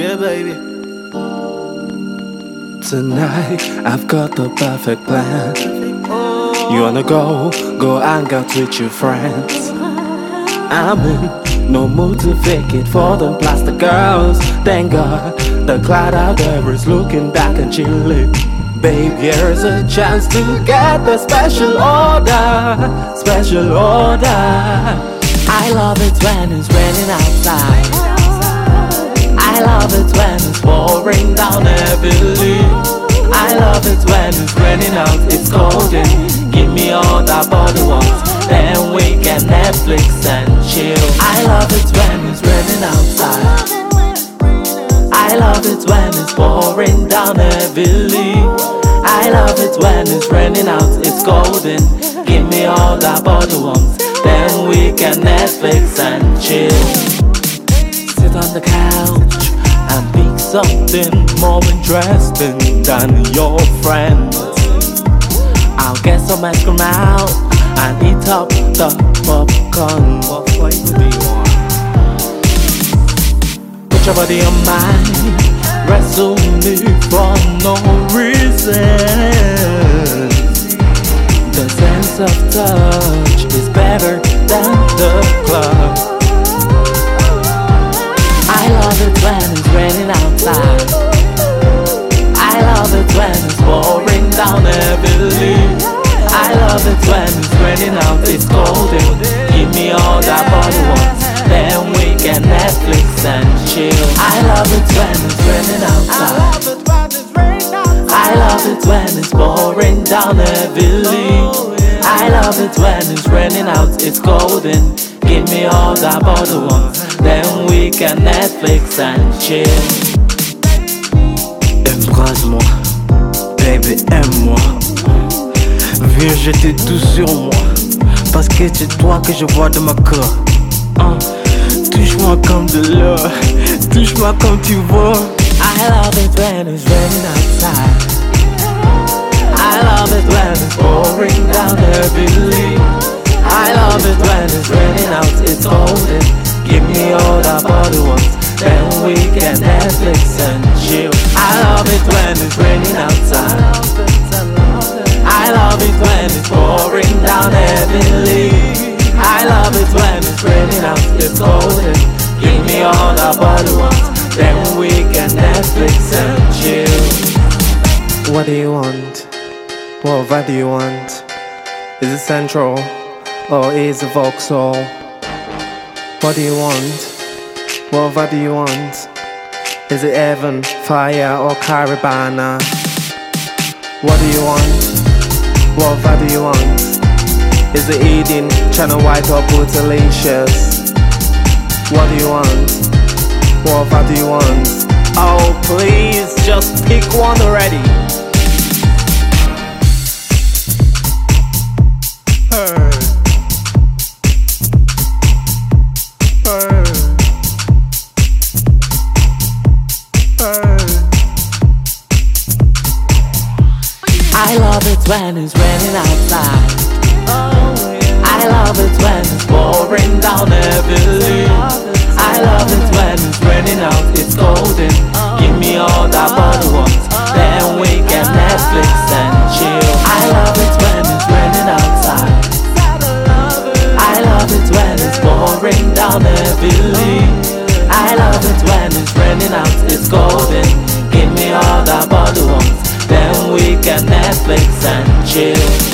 Yeah, baby. Tonight, I've got the perfect plan. You wanna go, go hang out with your friends. I'm in no mood to fake it for them plastic girls. Thank God, the cloud out there is looking back and chilling. Babe, here's a chance to get the special order, special order. I love it when it's raining outside. I love it when it's pouring down heavily. I love it when it's raining out, it's golden. Give me all that body wants, then we can Netflix and chill. I love it when it's raining outside. I love it when it's pouring down heavily. I love it when it's raining out, it's golden. Give me all that body wants, then we can Netflix and chill. On the couch and pick something more interesting than your friends. I'll get some ice cream out and eat up the popcorn. What flavor do you want? Put your body on mine, wrestle me for no reason. The sense of touch is better than the club. I love it when it's raining outside. I love it when it's pouring down heavily. I love it when it's raining out, it's golden. Give me all that body wants, then we can Netflix and chill. I love it when it's raining outside. I love it when it's pouring down heavily. Oh, I love it when it's raining out, it's golden. Give me all that body wants, then we can Netflix and chill. Embrasse-moi, baby, aime-moi. Viens jeter tout sur moi. Parce que c'est toi que je vois dans ma corps. Hein? Touche-moi comme de l'or, touche-moi comme tu vois. I love it when it's raining outside. I love it when it's pouring down heavily. I love it when it's raining out, it's golden. Give me all that body wants, then we can Netflix and chill. I love it when it's raining outside. I love it when it's pouring down heavily. I love it when it's raining out, it's golden. Give me all that body wants, then we can Netflix and chill. What do you want? What vibe do you want? Is it central Oh, or is it Vauxhall? What do you want? What vibe do you want? Is it heaven, Fire or Caribana? What do you want? What vibe do you want? Is it Eden, Channel White or Bootylicious? What do you want? What vibe do you want? Oh, please, just pick one already. I love it when it's raining outside. I love it when it's pouring down heavily. I love it when it's raining out, it's golden. Give me all that body wants, then we can Netflix and chill. I love it when it's raining outside. I love it when it's pouring down heavily. I love it when it's raining out, it's golden. Give me all that chill.